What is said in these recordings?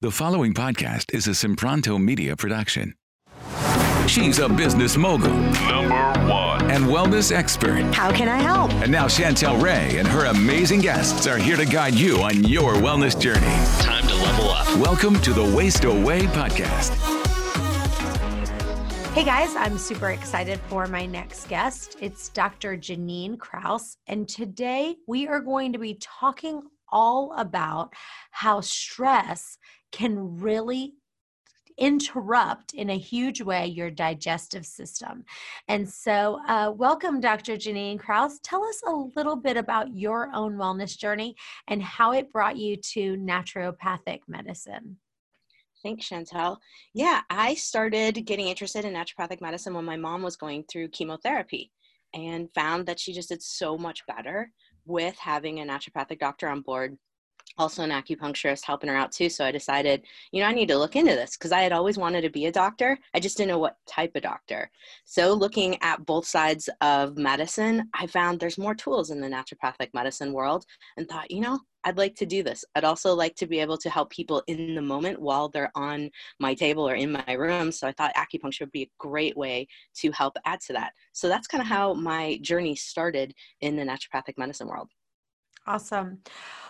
The following podcast is a Sempronto Media production. She's a business mogul. Number one. And wellness expert. How can I help? And now Chantel Ray and her amazing guests are here to guide you on your wellness journey. Time to level up. Welcome to the Waist Away podcast. Hey guys, I'm super excited for my next guest. It's Dr. Janine Kraus. And today we are going to be talking all about how stress can really interrupt in a huge way your digestive system. And so, uh, welcome, Dr. Janine Kraus. Tell us a little bit about your own wellness journey and how it brought you to naturopathic medicine. Thanks, Chantel. Yeah, I started getting interested in naturopathic medicine when my mom was going through chemotherapy and found that she just did so much better with having a naturopathic doctor on board also an acupuncturist helping her out too. So I decided, you know, I need to look into this because I had always wanted to be a doctor. I just didn't know what type of doctor. So looking at both sides of medicine, I found there's more tools in the naturopathic medicine world and thought, you know, I'd like to do this. I'd also like to be able to help people in the moment while they're on my table or in my room. So I thought acupuncture would be a great way to help add to that. So that's kind of how my journey started in the naturopathic medicine world. Awesome.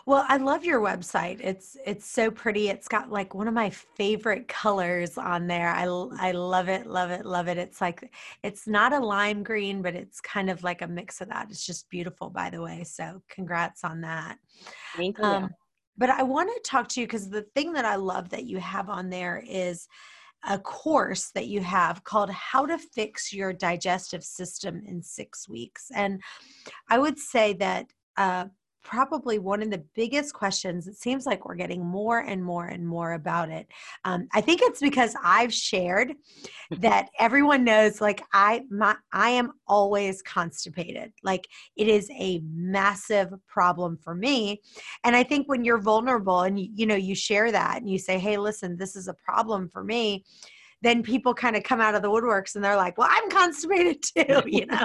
Well, I love your website. It's it's so pretty. It's got like one of my favorite colors on there. I I love it, love it, love it. It's like it's not a lime green, but it's kind of like a mix of that. It's just beautiful, by the way. So, congrats on that. Thank you. Um, but I want to talk to you because the thing that I love that you have on there is a course that you have called How to Fix Your Digestive System in Six Weeks. And I would say that uh, probably one of the biggest questions. It seems like we're getting more and more and more about it. Um, I think it's because I've shared that everyone knows, like I, my, I am always constipated. Like it is a massive problem for me. And I think when you're vulnerable and you, you know you share that and you say, "Hey, listen, this is a problem for me." Then people kind of come out of the woodworks and they're like, well, I'm constipated too, you know?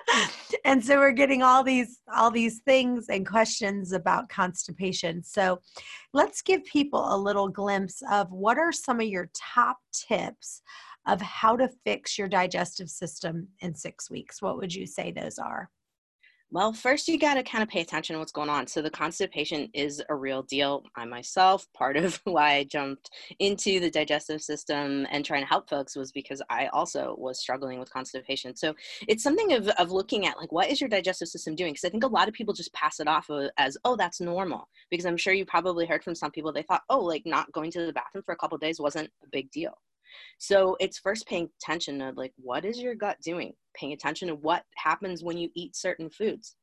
and so we're getting all these, all these things and questions about constipation. So let's give people a little glimpse of what are some of your top tips of how to fix your digestive system in six weeks. What would you say those are? Well, first you got to kind of pay attention to what's going on. So the constipation is a real deal. I myself, part of why I jumped into the digestive system and trying to help folks was because I also was struggling with constipation. So it's something of, of looking at like, what is your digestive system doing? Because I think a lot of people just pass it off as, oh, that's normal. Because I'm sure you probably heard from some people, they thought, oh, like not going to the bathroom for a couple days wasn't a big deal. So it's first paying attention to like, what is your gut doing? Paying attention to what happens when you eat certain foods.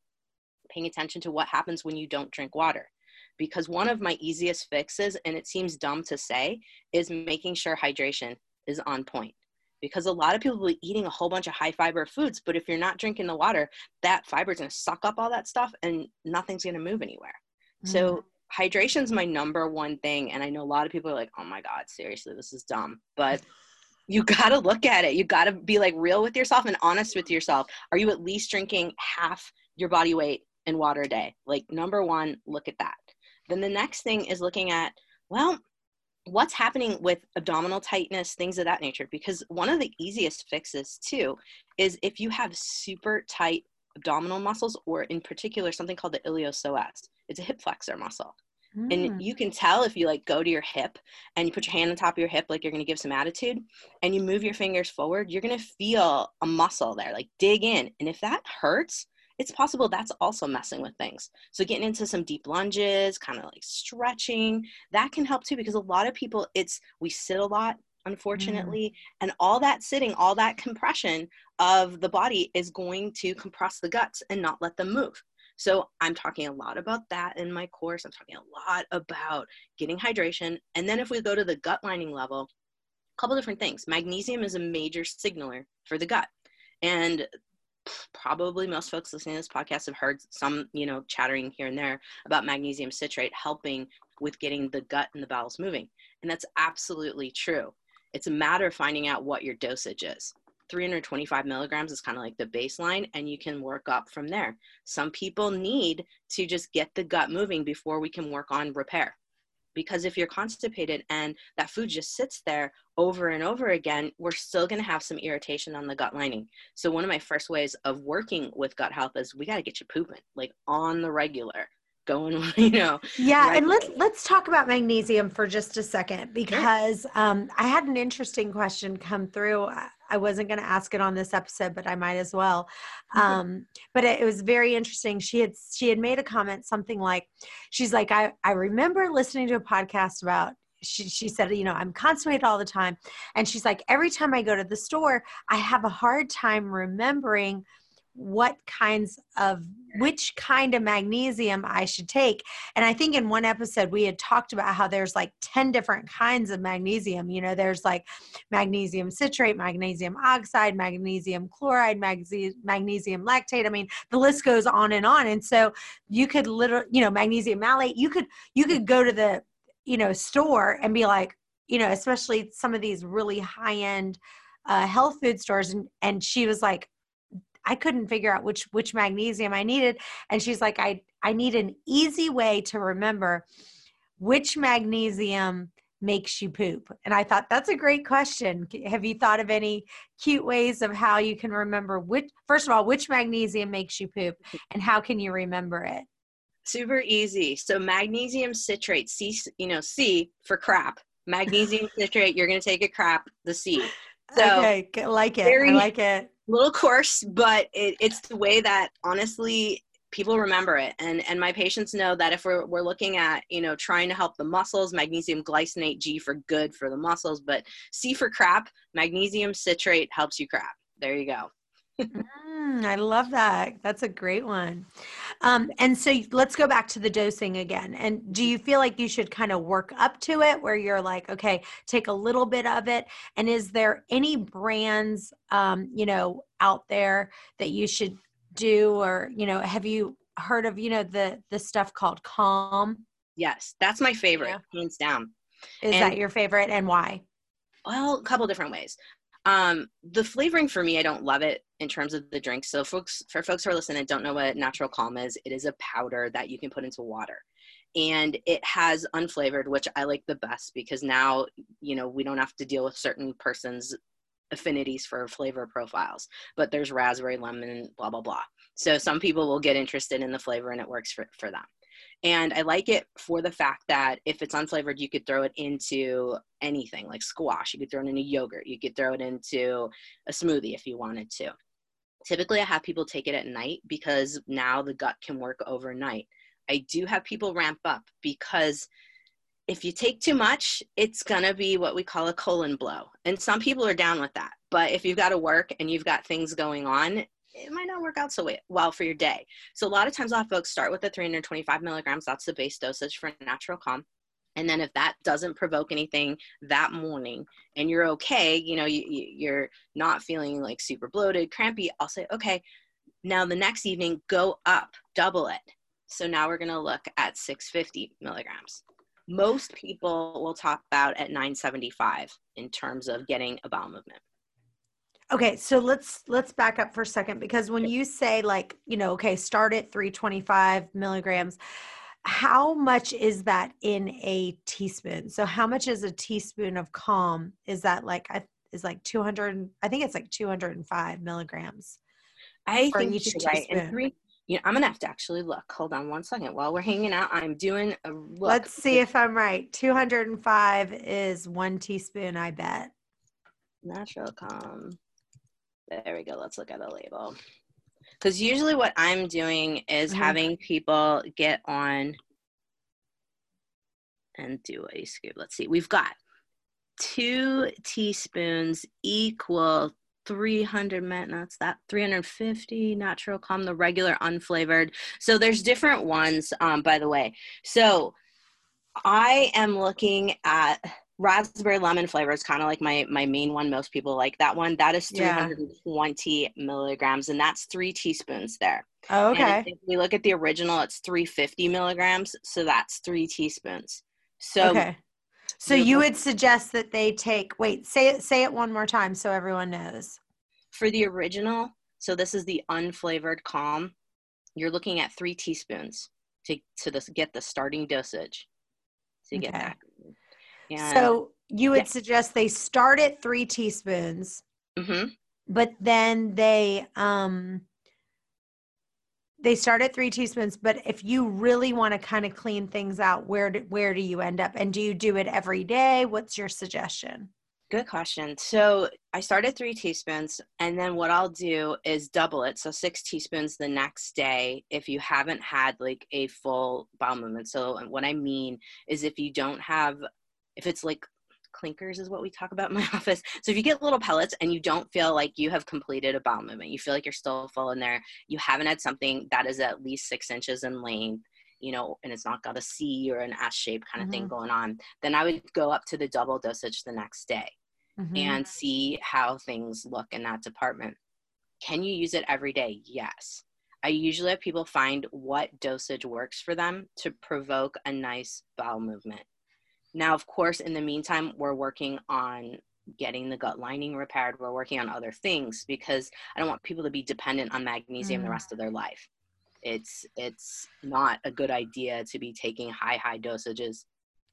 Paying attention to what happens when you don't drink water. Because one of my easiest fixes, and it seems dumb to say, is making sure hydration is on point because a lot of people will be eating a whole bunch of high fiber foods, but if you're not drinking the water, that fiber is going to suck up all that stuff and nothing's going to move anywhere. Mm. So hydration is my number one thing and i know a lot of people are like oh my god seriously this is dumb but you got to look at it. You got to be like real with yourself and honest with yourself. Are you at least drinking half your body weight in water a day? Like number one look at that. Then the next thing is looking at well what's happening with abdominal tightness things of that nature because one of the easiest fixes too is if you have super tight abdominal muscles or in particular something called the iliopsoas it's a hip flexor muscle. Mm. And hmm. you can tell if you like go to your hip and you put your hand on top of your hip, like you're going to give some attitude, and you move your fingers forward, you're going to feel a muscle there, like dig in. And if that hurts, it's possible that's also messing with things. So getting into some deep lunges, kind of like stretching, that can help too because a lot of people it's we sit a lot unfortunately, mm. and all that sitting, all that compression of the body is going to compress the guts and not let them move. So I'm talking a lot about that in my course. I'm talking a lot about getting hydration. And then if we go to the gut lining level, a couple different things. Magnesium is a major signaler for the gut. And probably most folks listening to this podcast have heard some, you know, chattering here and there about magnesium citrate helping with getting the gut and the bowels moving. And that's absolutely true. It's a matter of finding out what your dosage is. 325 milligrams is kind of like the baseline, and you can work up from there. Some people need to just get the gut moving before we can work on repair because if you're constipated and that food just sits there over and over again, we're still going to have some irritation on the gut lining. So one of my first ways of working with gut health is we got to get you pooping like on the regular going on, you know? Yeah and let's let's talk about magnesium for just a second because sure. um, i had an interesting question come through. I wasn't going to ask it on this episode but i might as well. Um, but it, it, was very interesting. She had she had made a comment something like she's like i i remember listening to a podcast about she, she said, you know, I'm constipated all the time. And she's like, every time I go to the store, I have a hard time remembering what kinds of which kind of magnesium I should take. And I think in one episode we had talked about how there's like 10 different kinds of magnesium. You know, there's like magnesium citrate, magnesium oxide, magnesium chloride, magnesium, lactate. I mean, the list goes on and on. And so you could literally, you know, magnesium malate, you could you could go to the, you know, store and be like, you know, especially some of these really high-end uh, health food stores and and she was like I couldn't figure out which which magnesium I needed and she's like I I need an easy way to remember which magnesium makes you poop. And I thought that's a great question. Have you thought of any cute ways of how you can remember which first of all which magnesium makes you poop and how can you remember it? Super easy. So magnesium citrate, C, you know, C for crap. Magnesium citrate, you're going to take a crap, the C. So okay, like it. Very, I like it little coarse, but it, it's the way that honestly people remember it. And and my patients know that if we're, we're looking at you know trying to help the muscles magnesium glycinate g for good for the muscles but c for crap magnesium citrate helps you crap. There you go. Mm, i love that. That's a great one um, and so let's go back to the dosing again and do you feel like you should kind of work up to it where you're like okay take a little bit of it and is there any brands um, you know out there that you should do or you know have you heard of you know the the stuff called calm? Yes that's my favorite yeah. hands down. Is and, that your favorite and why? Well a couple different ways um the flavoring for me i don't love it in terms of the drink so folks for folks who are listening and don't know what natural calm is it is a powder that you can put into water and it has unflavored which i like the best because now you know we don't have to deal with certain persons affinities for flavor profiles, but there's raspberry, lemon, blah, blah, blah. So some people will get interested in the flavor and it works for, for them. And I like it for the fact that if it's unflavored, you could throw it into anything like squash. You could throw it into yogurt. You could throw it into a smoothie if you wanted to. Typically, I have people take it at night because now the gut can work overnight. I do have people ramp up because if you take too much, it's going to be what we call a colon blow. And some people are down with that. But if you've got to work and you've got things going on, it might not work out so well for your day. So a lot of times I'll have folks start with the 325 milligrams. That's the base dosage for natural calm. And then if that doesn't provoke anything that morning and you're okay, you know, you, you're not feeling like super bloated, crampy, I'll say, okay, now the next evening, go up, double it. So now we're going to look at 650 milligrams most people will top out at 975 in terms of getting a bowel movement okay so let's let's back up for a second because when you say like you know okay start at 325 milligrams how much is that in a teaspoon so how much is a teaspoon of calm is that like is like 200 i think it's like 205 milligrams i think you should right and three you know, I'm gonna have to actually look. Hold on one second. While we're hanging out, I'm doing a look. Let's see if I'm right. 205 is one teaspoon, I bet. Natural calm. There we go. Let's look at the label. Because usually what I'm doing is mm-hmm. having people get on and do a scoop. Let's see. We've got two teaspoons equal 300 minutes that 350 natural calm the regular unflavored so there's different ones um, by the way so i am looking at raspberry lemon flavor is kind of like my my main one most people like that one that is 320 yeah. milligrams and that's three teaspoons there oh, okay if we look at the original it's 350 milligrams so that's three teaspoons so okay so you would suggest that they take wait, say it say it one more time so everyone knows. For the original, so this is the unflavored calm, you're looking at 3 teaspoons to to this get the starting dosage. to get Okay. back. And, so you would yeah. suggest they start at three teaspoons, Mhm. but then they um they start at three teaspoons. But if you really want to kind of clean things out, where do, where do you end up? And do you do it every day? What's your suggestion? Good question. So I start at three teaspoons, and then what I'll do is double it. So six teaspoons the next day if you haven't had like a full bowel movement. So what I mean is if you don't have, if it's like clinkers is what we talk about in my office. So if you get little pellets and you don't feel like you have completed a bowel movement, you feel like you're still full in there, you haven't had something that is at least six inches in length, you know, and it's not got a C or an S shape kind of thing going on, then I would go up to the double dosage the next day Mhm. and see how things look in that department. Can you use it every day? Yes. I usually have people find what dosage works for them to provoke a nice bowel movement. Now, of course, in the meantime, we're working on getting the gut lining repaired. We're working on other things because I don't want people to be dependent on magnesium the Mm. rest of their life. It's it's not a good idea to be taking high high dosages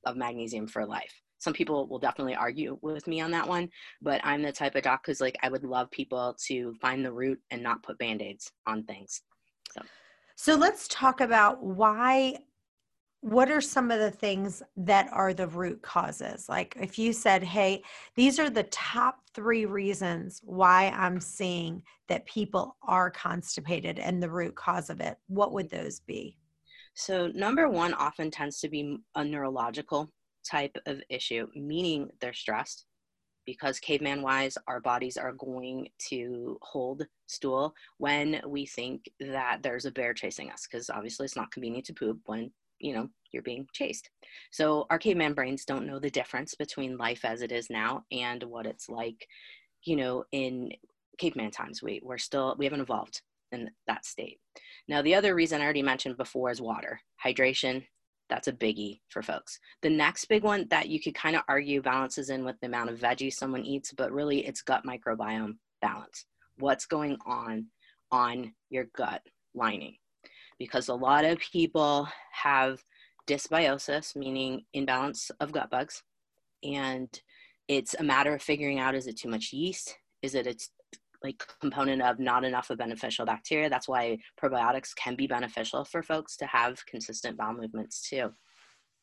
of magnesium for life. Some people will definitely argue with me on that one, but I'm the type of doc who's like I would love people to find the root and not put band-aids on things. So So let's talk about why. What are some of the things that are the root causes? Like if you said, hey, these are the top three reasons why I'm seeing that people are constipated and the root cause of it, what would those be? So, number one often tends to be a neurological type of issue, meaning they're stressed because caveman wise, our bodies are going to hold stool when we think that there's a bear chasing us because obviously it's not convenient to poop when you know you're being chased. So, our brains don't know the difference between life as it is now and what it's like, you know, in caveman times. We, we're still, we haven't evolved in that state. Now, the other reason I already mentioned before is water. Hydration, that's a biggie for folks. The next big one that you could kind of argue balances in with the amount of veggies someone eats, but really it's gut microbiome balance. What's going on on your gut lining? Because a lot of people have dysbiosis, meaning imbalance of gut bugs. And it's a matter of figuring out is it too much yeast? Is it a like component of not enough of beneficial bacteria. That's why probiotics can be beneficial for folks to have consistent bowel movements too.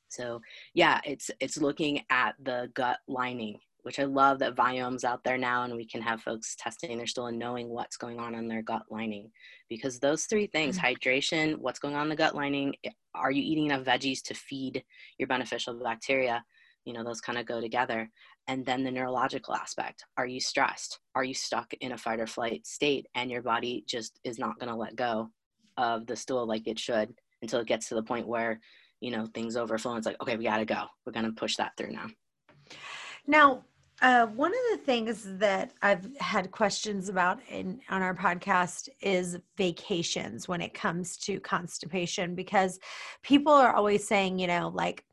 So yeah, it's it's looking at the gut lining, which I love that Viome's out there now, and we can have folks testing their stool and knowing what's going on in their gut lining. Because those three things: mm. hydration, what's going on in the gut lining, eh, are you eating enough veggies to feed your beneficial bacteria? You know, those kind of go together. And then the neurological aspect are you stressed? Are you stuck in a fight or flight state and your body just is not going to let go of the stool like it should until it gets to the point where you know things overflow and it's like okay we got to go. We're going to push that through now. Now, uh, one of the things that I've had questions about in on our podcast is vacations when it comes to constipation because people are always saying, you know, like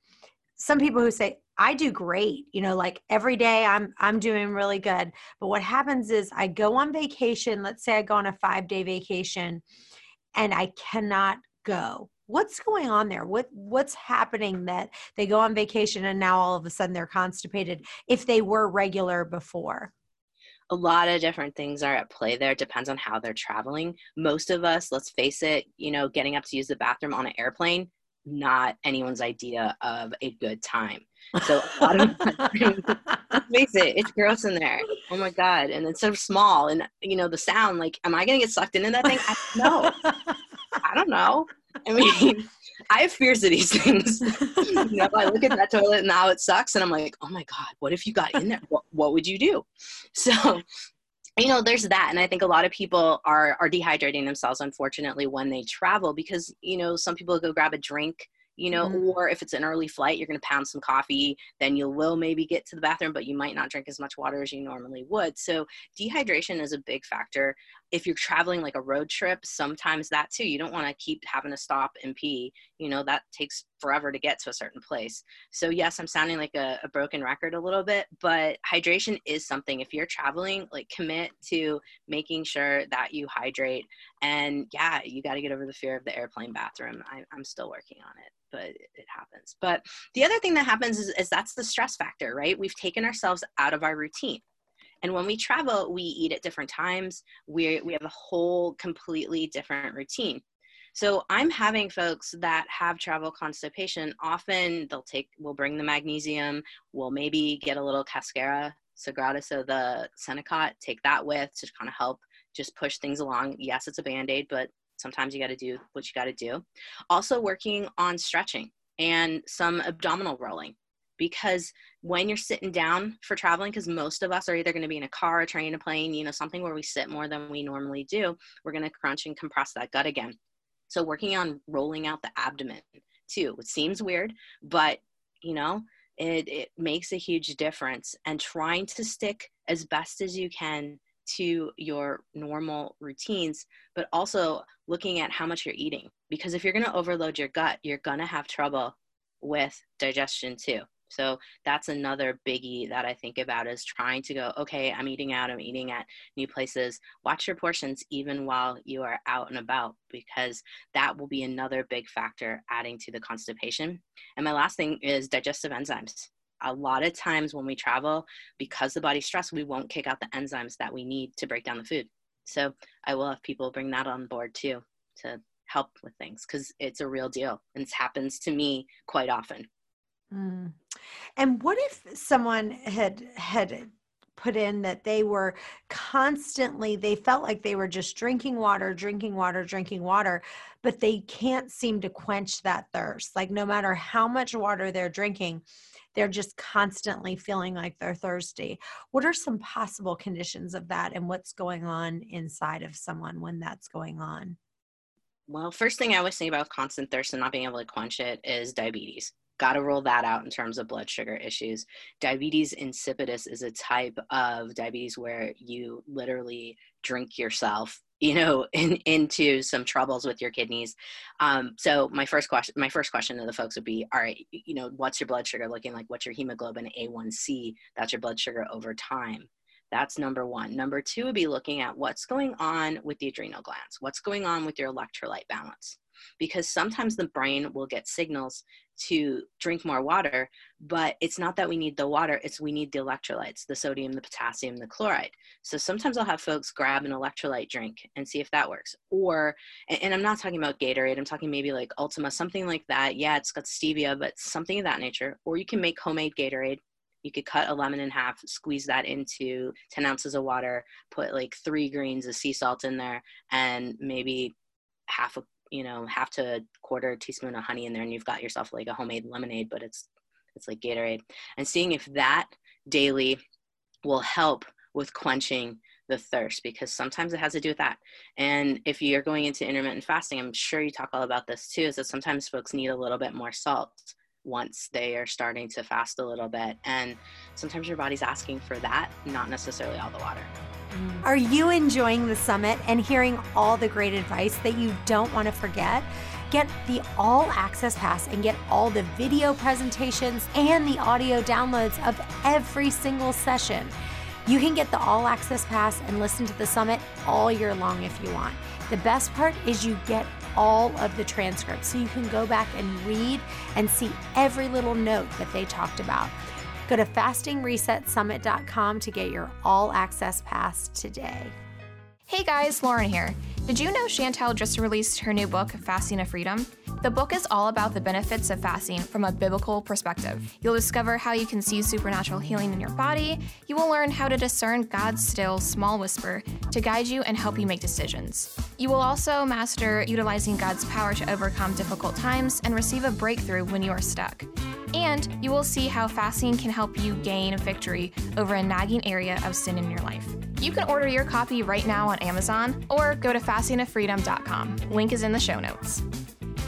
some people who say I do great, you know, like every day I'm I'm doing really good. But what happens is I go on vacation, let's say I go on a 5-day vacation and I cannot go. What's going on there? What what's happening that they go on vacation and now all of a sudden they're constipated if they were regular before? a lot of different things are at play there. It depends on how they're traveling. Most of us, let's face it, you know, getting up to use the bathroom on an airplane, not anyone's idea of a good time. So a lot of let's face it, it's gross in there. Oh my god! And it's so small, and you know the sound. Like, am I gonna get sucked into that thing? I no, I don't know. I mean, I have fears of these things. you know, I look at that toilet and now it sucks, and I'm like, oh my god, what if you got in there? What, what would you do? So, you know, there's that, and I think a lot of people are are dehydrating themselves, unfortunately, when they travel because you know some people go grab a drink. You know, Mhm. or if it's an early flight, you're going to pound some coffee, then you will maybe get to the bathroom, but you might not drink as much water as you normally would. So, dehydration is a big factor. If you're traveling like a road trip, sometimes that too, you don't want to keep having to stop and pee. You know, that takes forever to get to a certain place. So, yes, I'm sounding like a, a broken record a little bit, but hydration is something. If you're traveling, like commit to making sure that you hydrate. And yeah, you got to get over the fear of the airplane bathroom. I, I'm still working on it but it happens. But the other thing that happens is, is that's the stress factor, right? We've taken ourselves out of our routine. And when we travel, we eat at different times. We we have a whole completely different routine. So I'm having folks that have travel constipation. Often they'll take, we'll bring the magnesium. We'll maybe get a little cascara sagrada, so the Senokot, take that with to kind of help just push things along. Yes, it's a band aid, but sometimes you got to do what you got to do. Also, working on stretching and some abdominal rolling because when you're sitting down for traveling because most of us are either going to be in a car a train a plane you know something where we sit more than we normally do we're going to crunch and compress that gut again. So working on rolling out the abdomen too it seems weird but you know it, it makes a huge difference and trying to stick as best as you can to your normal routines but also looking at how much you're eating because if you're going to overload your gut you're going to have trouble with digestion too so that's another biggie that I think about is trying to go, okay, I'm eating out, I'm eating at new places. Watch your portions even while you are out and about because that will be another big factor adding to the constipation. And my last thing is digestive enzymes. A lot of times when we travel, because the body's stressed, we won't kick out the enzymes that we need to break down the food. So I will have people bring that on board too to help with things because it's a real deal and it happens to me quite often. Mm. And what if someone had had put in that they were constantly they felt like they were just drinking water drinking water drinking water but they can't seem to quench that thirst. Like no matter how much water they're drinking they're just constantly feeling like they're thirsty. What are some possible conditions of that and what's going on inside of someone when that's going on? Well first thing i always think about constant thirst and not being able to quench it is diabetes got to rule that out in terms of blood sugar issues. Diabetes insipidus is a type of diabetes where you literally drink yourself you know in, into some troubles with your kidneys. Um, so my first question my first question to the folks would be all right you know what's your blood sugar looking like? What's your hemoglobin a1c that's your blood sugar over time. That's number one. Number two would be looking at what's going on with the adrenal glands. What's going on with your electrolyte balance? Because sometimes the brain will get signals to drink more water, but it's not that we need the water, it's we need the electrolytes, the sodium, the potassium, the chloride. So sometimes I'll have folks grab an electrolyte drink and see if that works. Or, and I'm not talking about Gatorade, I'm talking maybe like Ultima, something like that. Yeah, it's got stevia, but something of that nature. Or you can make homemade Gatorade. You could cut a lemon in half, squeeze that into 10 ounces of water, put like three grains of sea salt in there, and maybe half a you know half to quarter teaspoon of honey in there and you've got yourself like a homemade lemonade but it's it's like gatorade. And seeing if that daily will help with quenching the thirst because sometimes it has to do with that. And if you're going into intermittent fasting i'm sure you talk all about this too is that sometimes folks need a little bit more salt once they are starting to fast a little bit and sometimes your body's asking for that not necessarily all the water mm. are you enjoying the summit and hearing all the great advice that you don't want to forget? Get the all access pass and get all the video presentations and the audio downloads of every single session. You can get the all access pass and listen to the summit all year long if you want. The best part is you get all of the transcripts so you can go back and read and see every little note that they talked about. Go to fastingresetsummit.com to get your all access pass today. Hey guys, Lauren here. Did you know Chantel just released her new book, Fasting to Freedom? The book is all about the benefits of fasting from a biblical perspective. You'll discover how you can see supernatural healing in your body. You will learn how to discern God's still small whisper to guide you and help you make decisions. You will also master utilizing God's power to overcome difficult times and receive a breakthrough when you are stuck. And you will see how fasting can help you gain victory over a nagging area of sin in your life. You can order your copy right now on Amazon or go to fastingtofreedom.com. Link is in the show notes.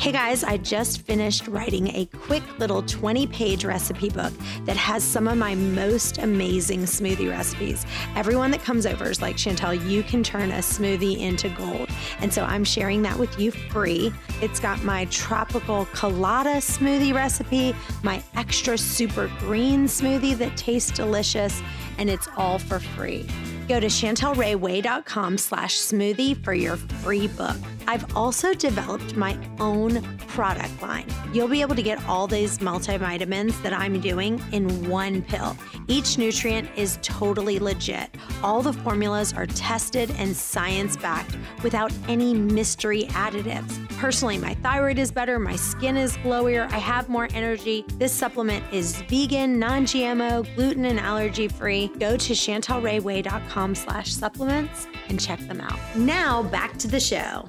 Hey guys, I just finished writing a quick little 20 page recipe book that has some of my most amazing smoothie recipes. Everyone that comes over is like, Chantel, you can turn a smoothie into gold. And so I'm sharing that with you free. It's got my tropical colada smoothie recipe, my extra super green smoothie that tastes delicious, and it's all for free. Go to chantelrayway.com slash smoothie for your free book. I've also developed my own product line. You'll be able to get all these multivitamins that I'm doing in one pill. Each nutrient is totally legit. All the formulas are tested and science backed without any mystery additives. Personally, my thyroid is better, my skin is glowier, I have more energy. This supplement is vegan, non GMO, gluten and allergy free. Go to chantelrayway.com slash supplements and check them out. Now back to the show.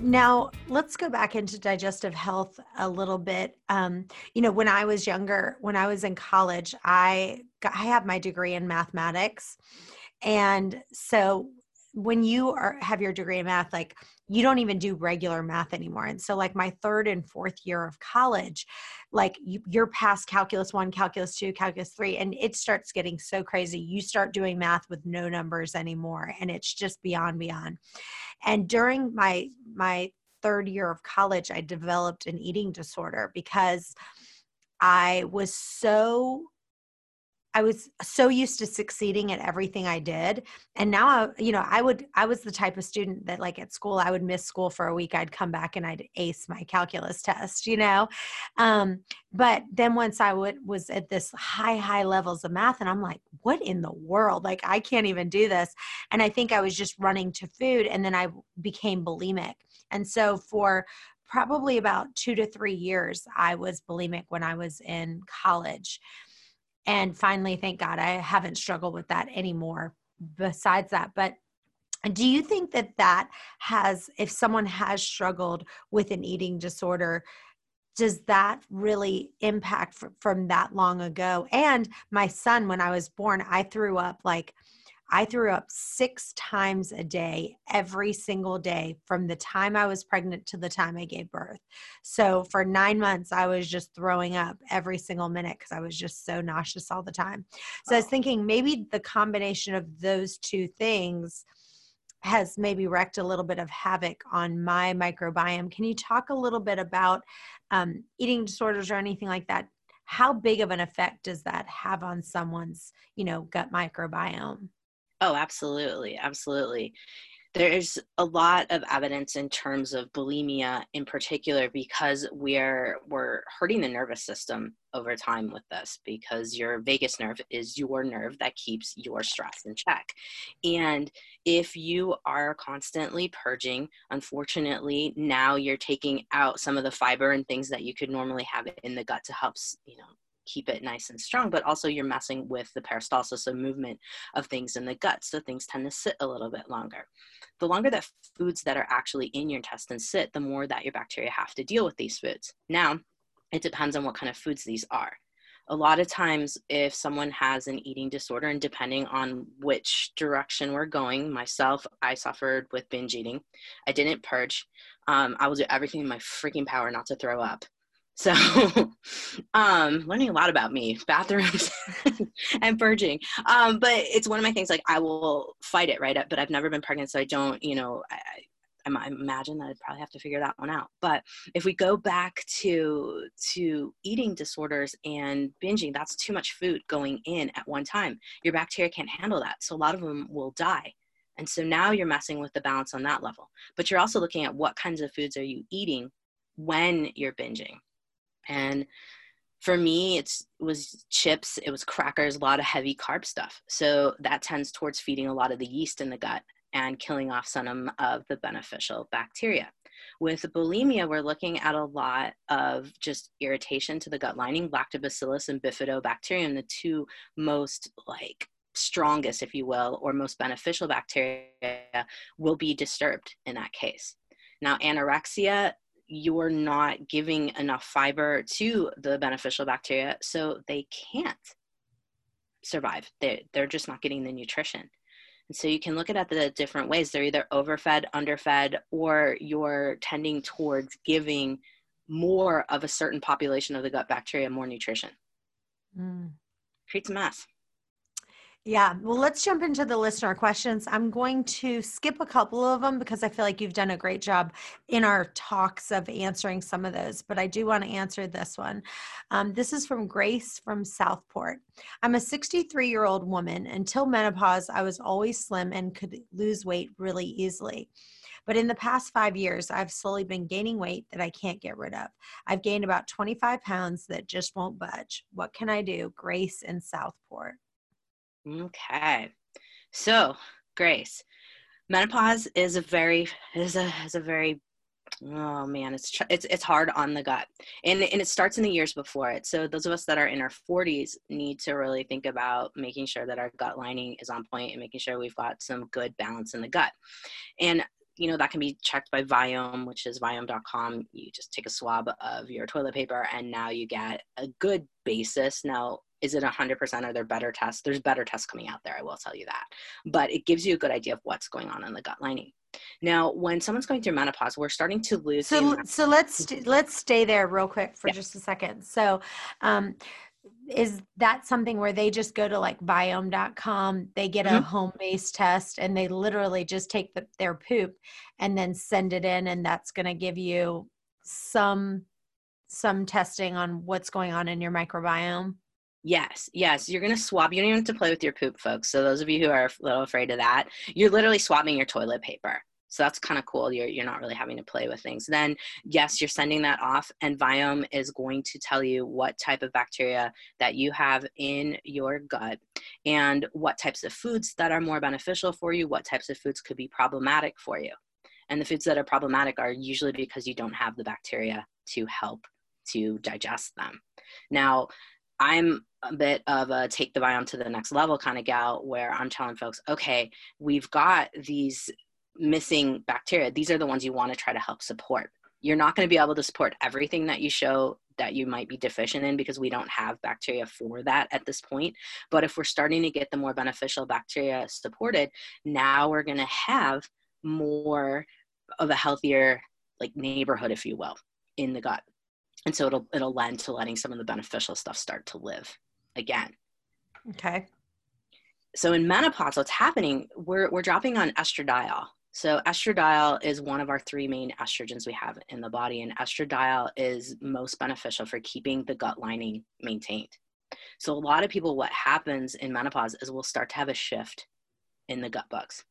Now, let's go back into digestive health a little bit. Um, you know, when I was younger, when I was in college, I got, I have my degree in mathematics. And so when you are have your degree in math, like you don't even do regular math anymore. And so like my third and fourth year of college, like you, you're past calculus one, calculus two, calculus three, and it starts getting so crazy. You start doing math with no numbers anymore. And it's just beyond beyond. And during my my third year of college, I developed an eating disorder because I was so I was so used to succeeding at everything I did. And now, I, you know, I would, I was the type of student that like at school, I would miss school for a week. I'd come back and I'd ace my calculus test, you know? Um, but then once I would, was at this high, high levels of math and I'm like, what in the world? Like, I can't even do this. And I think I was just running to food and then I became bulimic. And so for, probably about two to three years i was bulimic when i was in college and finally thank god i haven't struggled with that anymore besides that. But do you think that that has if someone has struggled with an eating disorder does that really impact from that long ago? And my son when i was born i threw up like I threw up six times a day, every single day from the time I was pregnant to the time I gave birth. So for nine months, I was just throwing up every single minute because I was just so nauseous all the time. So I was thinking maybe the combination of those two things has maybe wrecked a little bit of havoc on my microbiome. Can you talk a little bit about um, eating disorders or anything like that? How big of an effect does that have on someone's, you know, gut microbiome? Oh, absolutely. Absolutely. There's a lot of evidence in terms of bulimia in particular because we're we're hurting the nervous system over time with this because your vagus nerve is your nerve that keeps your stress in check. And if you are constantly purging, unfortunately, now you're taking out some of the fiber and things that you could normally have in the gut to help, you know, keep it nice and strong, but also you're messing with the peristalsis, so movement of things in the gut. So things tend to sit a little bit longer. The longer that foods that are actually in your intestines sit, the more that your bacteria have to deal with these foods. Now, it depends on what kind of foods these are. A lot of times, if someone has an eating disorder, and depending on which direction we're going, myself, I suffered with binge eating. I didn't purge. Um, I will do everything in my freaking power not to throw up. So, um, learning a lot about me, bathrooms and purging. Um, but it's one of my things. Like I will fight it, right? But I've never been pregnant, so I don't. You know, I, I, imagine that I'd probably have to figure that one out. But if we go back to to eating disorders and binging, that's too much food going in at one time. Your bacteria can't handle that, so a lot of them will die. And so now you're messing with the balance on that level. But you're also looking at what kinds of foods are you eating when you're binging and for me it was chips it was crackers a lot of heavy carb stuff. So that tends towards feeding a lot of the yeast in the gut and killing off some of the beneficial bacteria. With bulimia we're looking at a lot of just irritation to the gut lining lactobacillus and bifidobacterium the two most like strongest if you will or most beneficial bacteria will be disturbed in that case. Now anorexia you're not giving enough fiber to the beneficial bacteria, so they can't survive. They're, they're just not getting the nutrition. And so you can look at it the different ways. They're either overfed, underfed, or you're tending towards giving more of a certain population of the gut bacteria more nutrition. Mm. Creates a mess. Yeah, well, let's jump into the listener questions. I'm going to skip a couple of them because I feel like you've done a great job in our talks of answering some of those, but I do want to answer this one. Um, this is from Grace from Southport. I'm a 63 year old woman. Until menopause, I was always slim and could lose weight really easily. But in the past five years, I've slowly been gaining weight that I can't get rid of. I've gained about 25 pounds that just won't budge. What can I do? Grace in Southport. Okay. So, Grace, menopause is a very is a is a very oh man it's it's it's hard on the gut and and it starts in the years before it so those of us that are in our 40s need to really think about making sure that our gut lining is on point and making sure we've got some good balance in the gut and you know that can be checked by Viome, which is viome.com. You just take a swab of your toilet paper, and now you get a good basis. Now, is it 100% are there better tests? There's better tests coming out there i will tell you that. But it gives you a good idea of what's going on in the gut lining. Now when someone's going through menopause we're starting to lose so so let's let's stay there real quick for yeah. just a second. So um is that something where they just go to like viome.com they get a mm-hmm. home-based test and they literally just take the, their poop and then send it in and that's going to give you some some testing on what's going on in your microbiome Yes, yes. You're going to swap. You don't even have to play with your poop, folks. So those of you who are a little afraid of that, you're literally swapping your toilet paper. So that's kind of cool. You're, you're not really having to play with things. Then, yes, you're sending that off, and Viome is going to tell you what type of bacteria that you have in your gut and what types of foods that are more beneficial for you, what types of foods could be problematic for you. And the foods that are problematic are usually because you don't have the bacteria to help to digest them. Now, I'm a bit of a take the Viome to the next level kind of gal where I'm telling folks, okay, we've got these missing bacteria. These are the ones you want to try to help support. You're not going to be able to support everything that you show that you might be deficient in because we don't have bacteria for that at this point. But if we're starting to get the more beneficial bacteria supported, now we're going to have more of a healthier like neighborhood, if you will, in the gut and so it'll it'll lend to letting some of the beneficial stuff start to live again. Okay. So in menopause what's happening we're we're dropping on estradiol. So estradiol is one of our three main estrogens we have in the body and estradiol is most beneficial for keeping the gut lining maintained. So a lot of people what happens in menopause is we'll start to have a shift in the gut bugs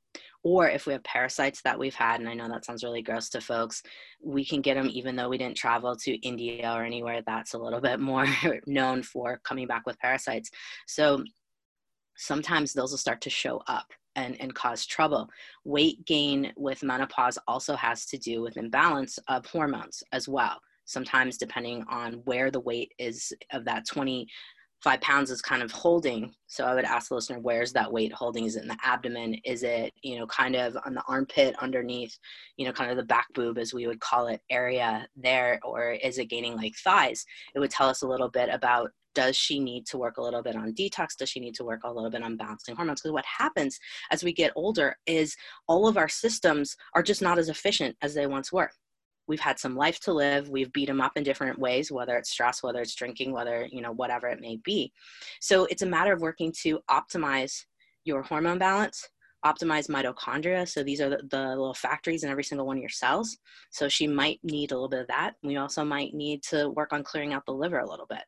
or if we have parasites that we've had and i know that sounds really gross to folks we can get them even though we didn't travel to india or anywhere that's a little bit more known for coming back with parasites so sometimes those will start to show up and, and cause trouble. Weight gain with menopause also has to do with imbalance of hormones as well. Sometimes, depending on where the weight is of that 20 five pounds is kind of holding. So I would ask the listener, where's that weight holding? Is it in the abdomen? Is it, you know, kind of on the armpit underneath, you know, kind of the back boob, as we would call it, area there? Or is it gaining like thighs? It would tell us a little bit about does she need to work a little bit on detox? Does she need to work a little bit on balancing hormones? Because what happens as we get older is all of our systems are just not as efficient as they once were we've had some life to live we've beat them up in different ways whether it's stress whether it's drinking whether you know whatever it may be so it's a matter of working to optimize your hormone balance optimize mitochondria so these are the, the little factories in every single one of your cells so she might need a little bit of that we also might need to work on clearing out the liver a little bit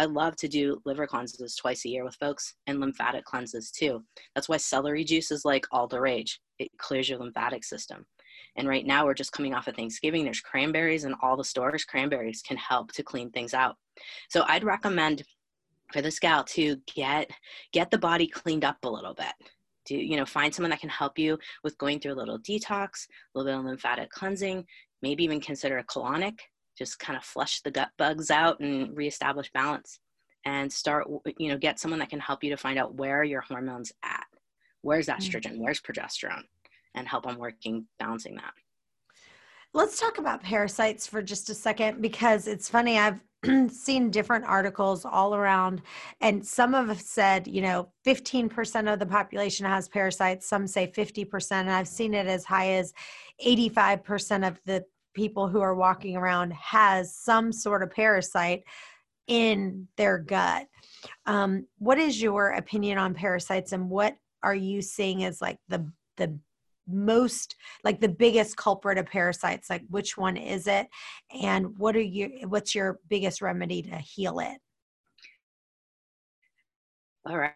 I love to do liver cleanses twice a year with folks and lymphatic cleanses too. That's why celery juice is like all the rage. It clears your lymphatic system. And right now we're just coming off of Thanksgiving. There's cranberries in all the stores. Cranberries can help to clean things out. So I'd recommend for this gal to get get the body cleaned up a little bit. To you know find someone that can help you with going through a little detox, a little bit of lymphatic cleansing, maybe even consider a colonic. Just kind of flush the gut bugs out and reestablish balance and start you know get someone that can help you to find out where your hormones at where's mm. estrogen where's progesterone and help on working balancing that. Let's talk about parasites for just a second because it's funny. I've seen different articles all around, and some have said, you know, 15% of the population has parasites, some say 50%, and I've seen it as high as 85% of the people who are walking around has some sort of parasite in their gut. Um, what is your opinion on parasites, and what are you seeing as like the the most like the biggest culprit of parasites like which one is it? And what are you what's your biggest remedy to heal it? All right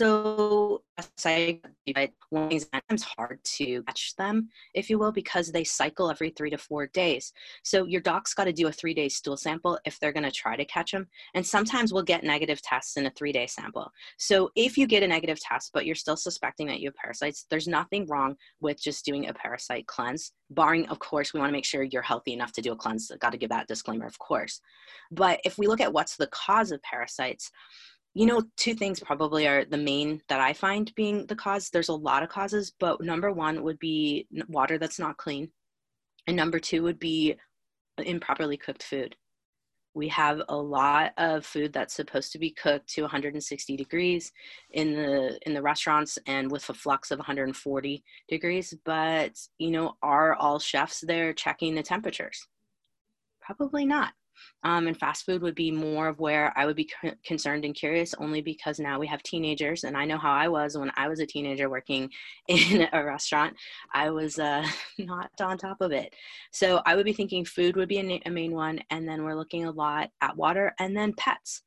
So I but one sometimes hard to catch them, if you will, because they cycle every three to four days. So your doc's got to do a three day stool sample if they're going to try to catch them. And sometimes we'll get negative tests in a three day sample. So if you get a negative test, but you're still suspecting that you have parasites, there's nothing wrong with just doing a parasite cleanse, barring, of course, we want to make sure you're healthy enough to do a cleanse. Got to give that disclaimer, of course. But if we look at what's the cause of parasites, you know two things probably are the main that i find being the cause. There's a lot of causes but number one would be water that's not clean. And number two would be improperly cooked food. We have a lot of food that's supposed to be cooked to 160 degrees in the in the restaurants and with a flux of 140 degrees but you know are all chefs there checking the temperatures? Probably not um, and fast food would be more of where I would be c- concerned and curious, only because now we have teenagers, and I know how I was when I was a teenager working in a restaurant. I was uh, not on top of it. So I would be thinking food would be a, a main one, and then we're looking a lot at water, and then pets.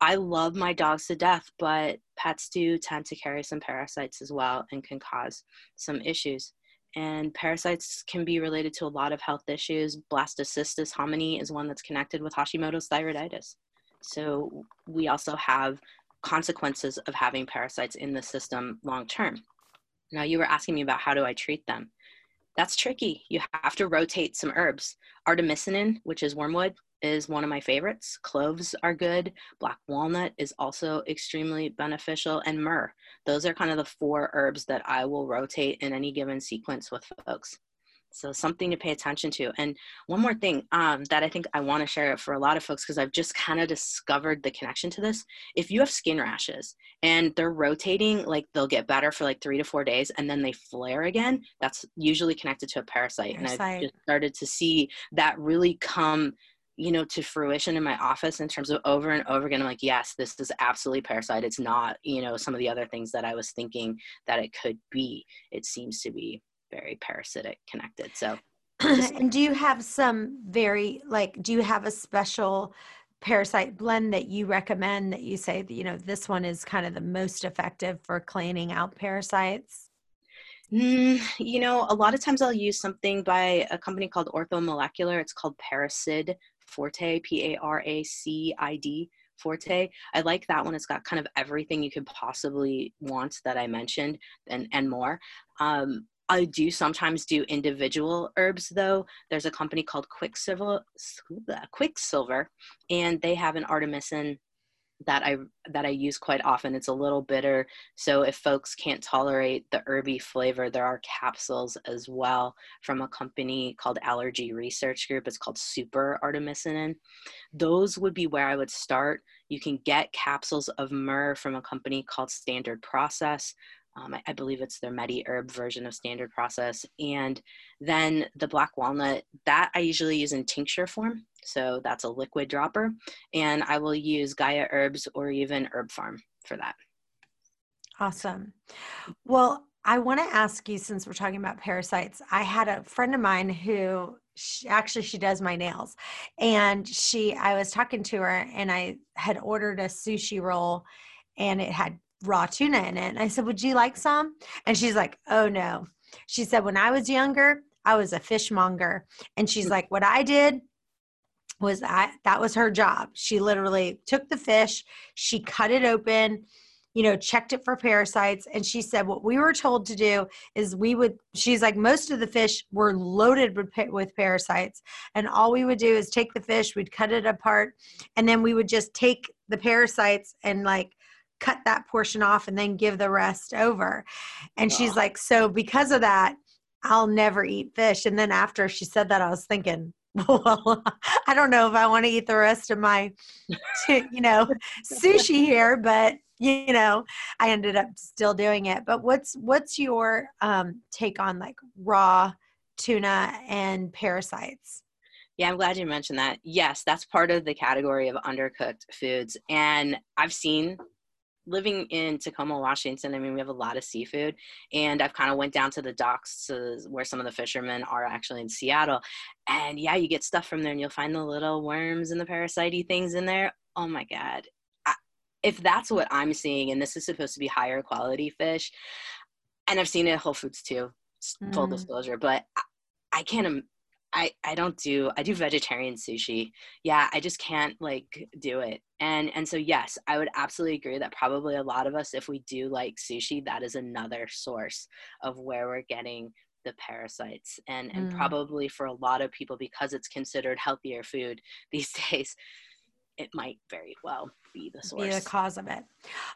I love my dogs to death, but pets do tend to carry some parasites as well and can cause some issues and parasites can be related to a lot of health issues. Blastocystis hominis is one that's connected with Hashimoto's thyroiditis. So we also have consequences of having parasites in the system long term. Now you were asking me about how do I treat them. That's tricky. You have to rotate some herbs. Artemisinin, which is wormwood, is one of my favorites. Cloves are good. Black walnut is also extremely beneficial, and myrrh. Those are kind of the four herbs that I will rotate in any given sequence with folks. So something to pay attention to. And one more thing um, that I think I want to share for a lot of folks because I've just kind of discovered the connection to this. If you have skin rashes and they're rotating, like they'll get better for like three to four days and then they flare again, that's usually connected to a parasite. parasite. And I've just started to see that really come you know to fruition in my office in terms of over and over again i'm like yes this is absolutely parasite it's not you know some of the other things that i was thinking that it could be it seems to be very parasitic connected so and do you have some very like do you have a special parasite blend that you recommend that you say that, you know this one is kind of the most effective for cleaning out parasites Mm, you know, a lot of times I'll use something by a company called Orthomolecular. It's called Paracid Forte, P A R A C I D Forte. I like that one. It's got kind of everything you could possibly want that I mentioned and, and more. Um, I do sometimes do individual herbs though. There's a company called Quicksilver, Quicksilver, and they have an artemisinin that I that I use quite often. It's a little bitter, so if folks can't tolerate the herby flavor, there are capsules as well from a company called Allergy Research Group. It's called Super Artemisinin. Those would be where I would start. You can get capsules of myrrh from a company called Standard Process. Um, I, I, believe it's their Medi Herb version of standard process. And then the black walnut, that I usually use in tincture form. So that's a liquid dropper. And I will use Gaia Herbs or even Herb Pharm for that. Awesome. Well, I want to ask you since we're talking about parasites. I had a friend of mine who she, actually she does my nails and she I was talking to her and I had ordered a sushi roll and it had raw tuna in it. And I said, Would you like some? And she's like, Oh no. She said, When I was younger, I was a fishmonger. And she's like, What I did was that that was her job. She literally took the fish, she cut it open, you know, checked it for parasites. And she said, What we were told to do is we would, she's like, most of the fish were loaded with, with parasites. And all we would do is take the fish, we'd cut it apart, and then we would just take the parasites and like cut that portion off and then give the rest over. And she's like, so because of that, I'll never eat fish. And then after she said that, I was thinking, well, I don't know if I want to eat the rest of my, you know, sushi here, but you know, I ended up still doing it. But what's what's your um, take on like raw tuna and parasites? Yeah, I'm glad you mentioned that. Yes, that's part of the category of undercooked foods, and I've seen living in Tacoma, Washington, I mean, we have a lot of seafood, and I've kind of went down to the docks to where some of the fishermen are actually in Seattle, and yeah, you get stuff from there, and you'll find the little worms and the parasite things in there. Oh my god! I, if that's what I'm seeing, and this is supposed to be higher quality fish, and I've seen it at Whole Foods too, full mm. disclosure, but I, I can't I I don't do I do vegetarian sushi. Yeah, I just can't like do it. And and so yes, I would absolutely agree that probably a lot of us if we do like sushi, that is another source of where we're getting the parasites and and mm. probably for a lot of people because it's considered healthier food these days it might very well be the source. Be the cause of it.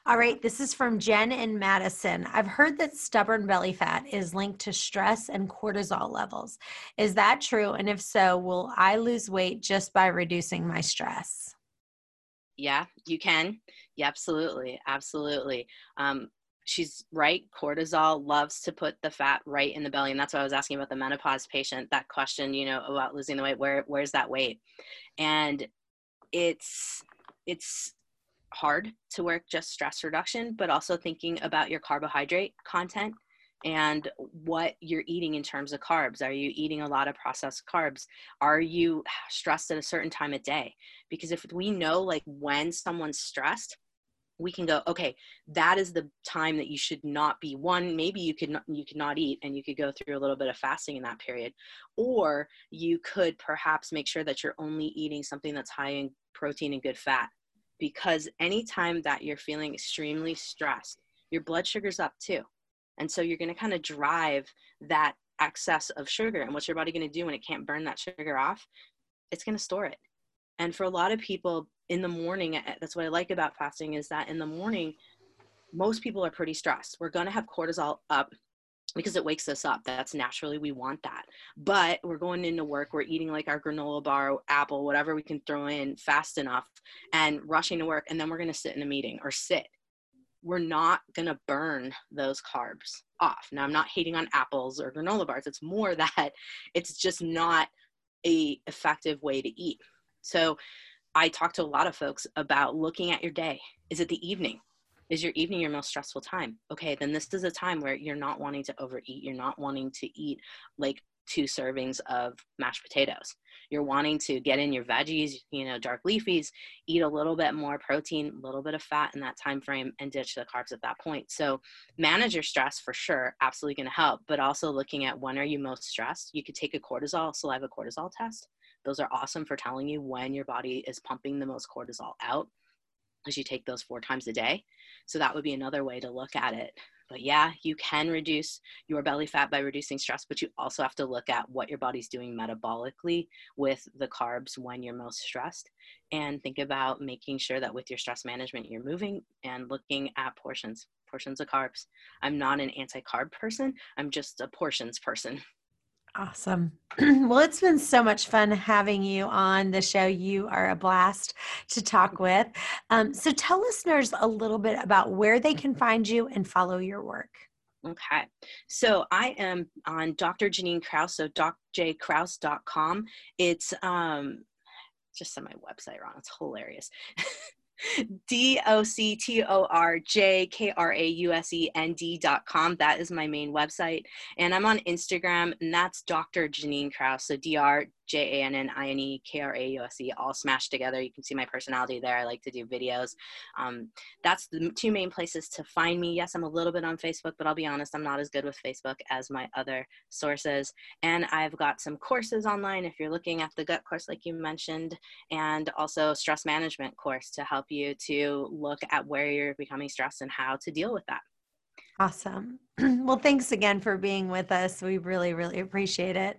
All right. This is from Jen in Madison. I've heard that stubborn belly fat is linked to stress and cortisol levels. Is that true? And if so, will I lose weight just by reducing my stress? Yeah, you can. Yeah, absolutely. Absolutely. Um, she's right. Cortisol loves to put the fat right in the belly. And that's why I was asking about the menopause patient, that question, you know, about losing the weight, where, where's that weight? And it's it's hard to work just stress reduction but also thinking about your carbohydrate content and what you're eating in terms of carbs. Are you eating a lot of processed carbs? Are you stressed at a certain time of day? Because if we know like when someone's stressed, we can go okay that is the time that you should not be one maybe you could not you could not eat and you could go through a little bit of fasting in that period or you could perhaps make sure that you're only eating something that's high in protein and good fat because anytime that you're feeling extremely stressed your blood sugar's up too. And so you're going to kind of drive that excess of sugar and what's your body going to do when it can't burn that sugar off? It's going to store it. And for a lot of people in the morning, that's what I like about fasting is that in the morning, most people are pretty stressed. We're going to have cortisol up because it wakes us up. That's naturally, we want that. But we're going into work, we're eating like our granola bar, apple, whatever we can throw in fast enough and rushing to work. And then we're going to sit in a meeting or sit. We're not going to burn those carbs off. Now, I'm not hating on apples or granola bars. It's more that it's just not a effective way to eat. So I talk to a lot of folks about looking at your day. Is it the evening? Is your evening your most stressful time? Okay, then this is a time where you're not wanting to overeat. You're not wanting to eat like two servings of mashed potatoes. You're wanting to get in your veggies, you know, dark leafies, eat a little bit more protein, a little bit of fat in that time frame and ditch the carbs at that point. So manage your stress for sure, absolutely going to help, but also looking at when are you most stressed? You could take a cortisol, saliva cortisol test those are awesome for telling you when your body is pumping the most cortisol out as you take those four times a day. So that would be another way to look at it. But yeah, you can reduce your belly fat by reducing stress, but you also have to look at what your body's doing metabolically with the carbs when you're most stressed and think about making sure that with your stress management, you're moving and looking at portions, portions of carbs. I'm not an anti carb person, I'm just a portions person. Awesome. well, it's been so much fun having you on the show. You are a blast to talk with. Um, so, tell listeners a little bit about where they can find you and follow your work. Okay. So I am on Dr. Jannine Krause, so docjkraus.com. It's um just on my website wrong. It's hilarious. D O C T O R J K R A U S E N D dot com. That is my main website. And I'm on Instagram, and that's Dr. Jannine Krause. So D R J A N N I N E K R A U S E, all smashed together. You can see my personality there. I like to do videos. Um, that's the two main places to find me. Yes, I'm a little bit on Facebook, but I'll be honest, I'm not as good with Facebook as my other sources. And I've got some courses online if you're looking at the gut course, like you mentioned, and also stress management course to help you to look at where you're becoming stressed and how to deal with that. Awesome. Well, thanks again for being with us. We really, really appreciate it.